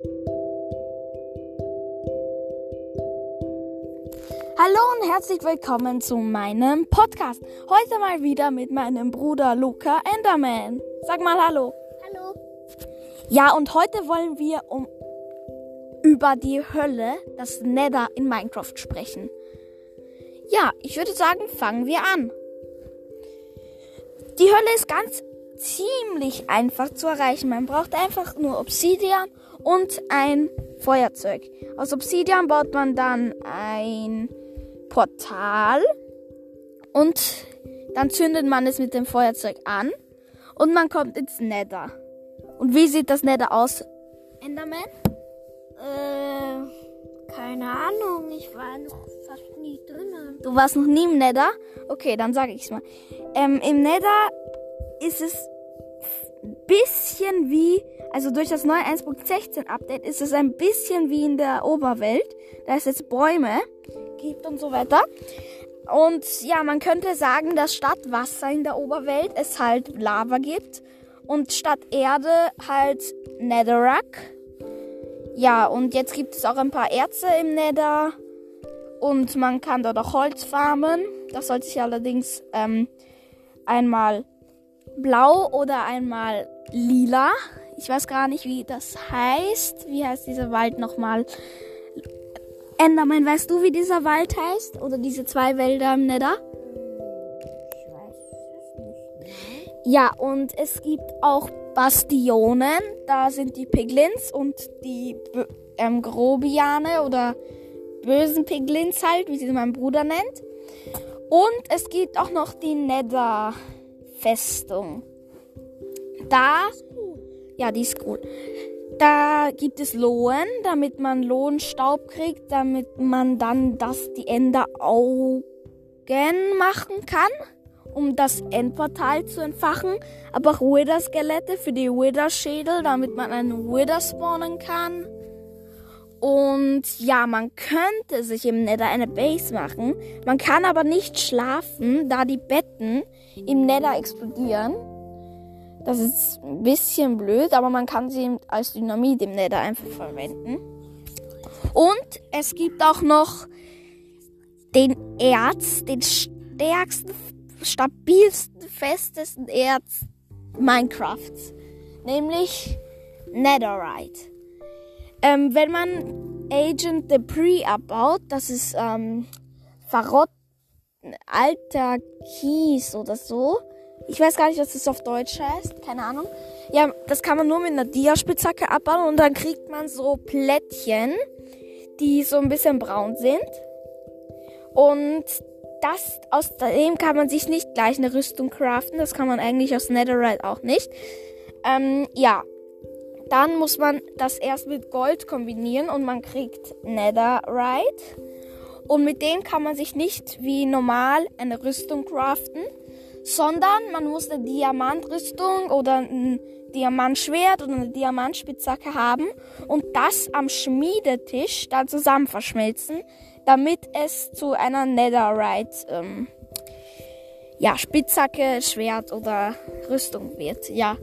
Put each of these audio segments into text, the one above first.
Hallo und herzlich willkommen zu meinem Podcast. Heute mal wieder mit meinem Bruder Luca Enderman. Sag mal Hallo. Hallo. Ja, und heute wollen wir um über die Hölle, das Nether in Minecraft sprechen. Ja, ich würde sagen, fangen wir an. Die Hölle ist ganz ziemlich einfach zu erreichen. Man braucht einfach nur Obsidian und ein Feuerzeug. Aus Obsidian baut man dann ein Portal und dann zündet man es mit dem Feuerzeug an und man kommt ins Nether. Und wie sieht das Nether aus, Enderman? Äh, keine Ahnung. Ich war noch fast nie drinnen. Du warst noch nie im Nether? Okay, dann sage ich's mal. Ähm, Im Nether ist es ein bisschen wie, also durch das neue 1.16 Update ist es ein bisschen wie in der Oberwelt. Da ist jetzt Bäume gibt und so weiter. Und ja, man könnte sagen, dass statt Wasser in der Oberwelt es halt Lava gibt und statt Erde halt Netherrack. Ja, und jetzt gibt es auch ein paar Erze im Nether und man kann dort auch Holz farmen. Das sollte sich allerdings ähm, einmal blau oder einmal lila. Ich weiß gar nicht, wie das heißt. Wie heißt dieser Wald nochmal? Enderman, weißt du, wie dieser Wald heißt? Oder diese zwei Wälder im Nether? Ich weiß es nicht. Ja, und es gibt auch Bastionen. Da sind die Piglins und die ähm, Grobiane oder bösen Piglins halt, wie sie mein Bruder nennt. Und es gibt auch noch die Nether-Festung. Da, ja, die ist cool. Da gibt es Lohen, damit man Lohenstaub kriegt, damit man dann das die Enderaugen machen kann, um das Endportal zu entfachen. Aber auch Wither-Skelette für die Wither-Schädel, damit man einen Wither spawnen kann. Und ja, man könnte sich im Nether eine Base machen. Man kann aber nicht schlafen, da die Betten im Nether explodieren. Das ist ein bisschen blöd, aber man kann sie als Dynamit im Nether einfach verwenden. Und es gibt auch noch den Erz, den stärksten, stabilsten, festesten Erz Minecrafts. Nämlich Netherite. Ähm, wenn man Agent Debris abbaut, das ist ähm, verrotten alter Kies oder so. Ich weiß gar nicht, was das auf Deutsch heißt. Keine Ahnung. Ja, das kann man nur mit einer Diaspitzhacke abbauen und dann kriegt man so Plättchen, die so ein bisschen braun sind. Und das, aus dem kann man sich nicht gleich eine Rüstung craften. Das kann man eigentlich aus Netherite auch nicht. Ähm, ja. Dann muss man das erst mit Gold kombinieren und man kriegt Netherite. Und mit dem kann man sich nicht wie normal eine Rüstung craften, sondern man muss eine Diamantrüstung oder ein Diamantschwert oder eine Diamantspitzhacke haben und das am Schmiedetisch dann zusammen verschmelzen, damit es zu einer Netherite, ähm, ja, Spitzhacke, Schwert oder Rüstung wird. Ja,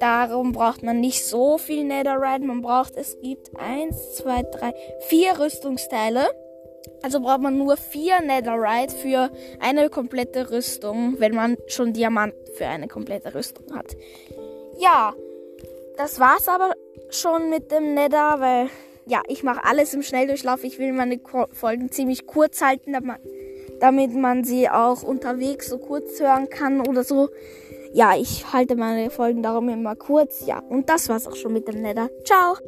darum braucht man nicht so viel Netherite. Man braucht, es gibt eins, zwei, drei, vier Rüstungsteile. Also braucht man nur vier Netherite für eine komplette Rüstung, wenn man schon Diamant für eine komplette Rüstung hat. Ja, das war's aber schon mit dem Nether, weil ja, ich mache alles im Schnelldurchlauf. Ich will meine Folgen ziemlich kurz halten, damit man sie auch unterwegs so kurz hören kann oder so. Ja, ich halte meine Folgen darum immer kurz. Ja, und das war's auch schon mit dem Nether. Ciao!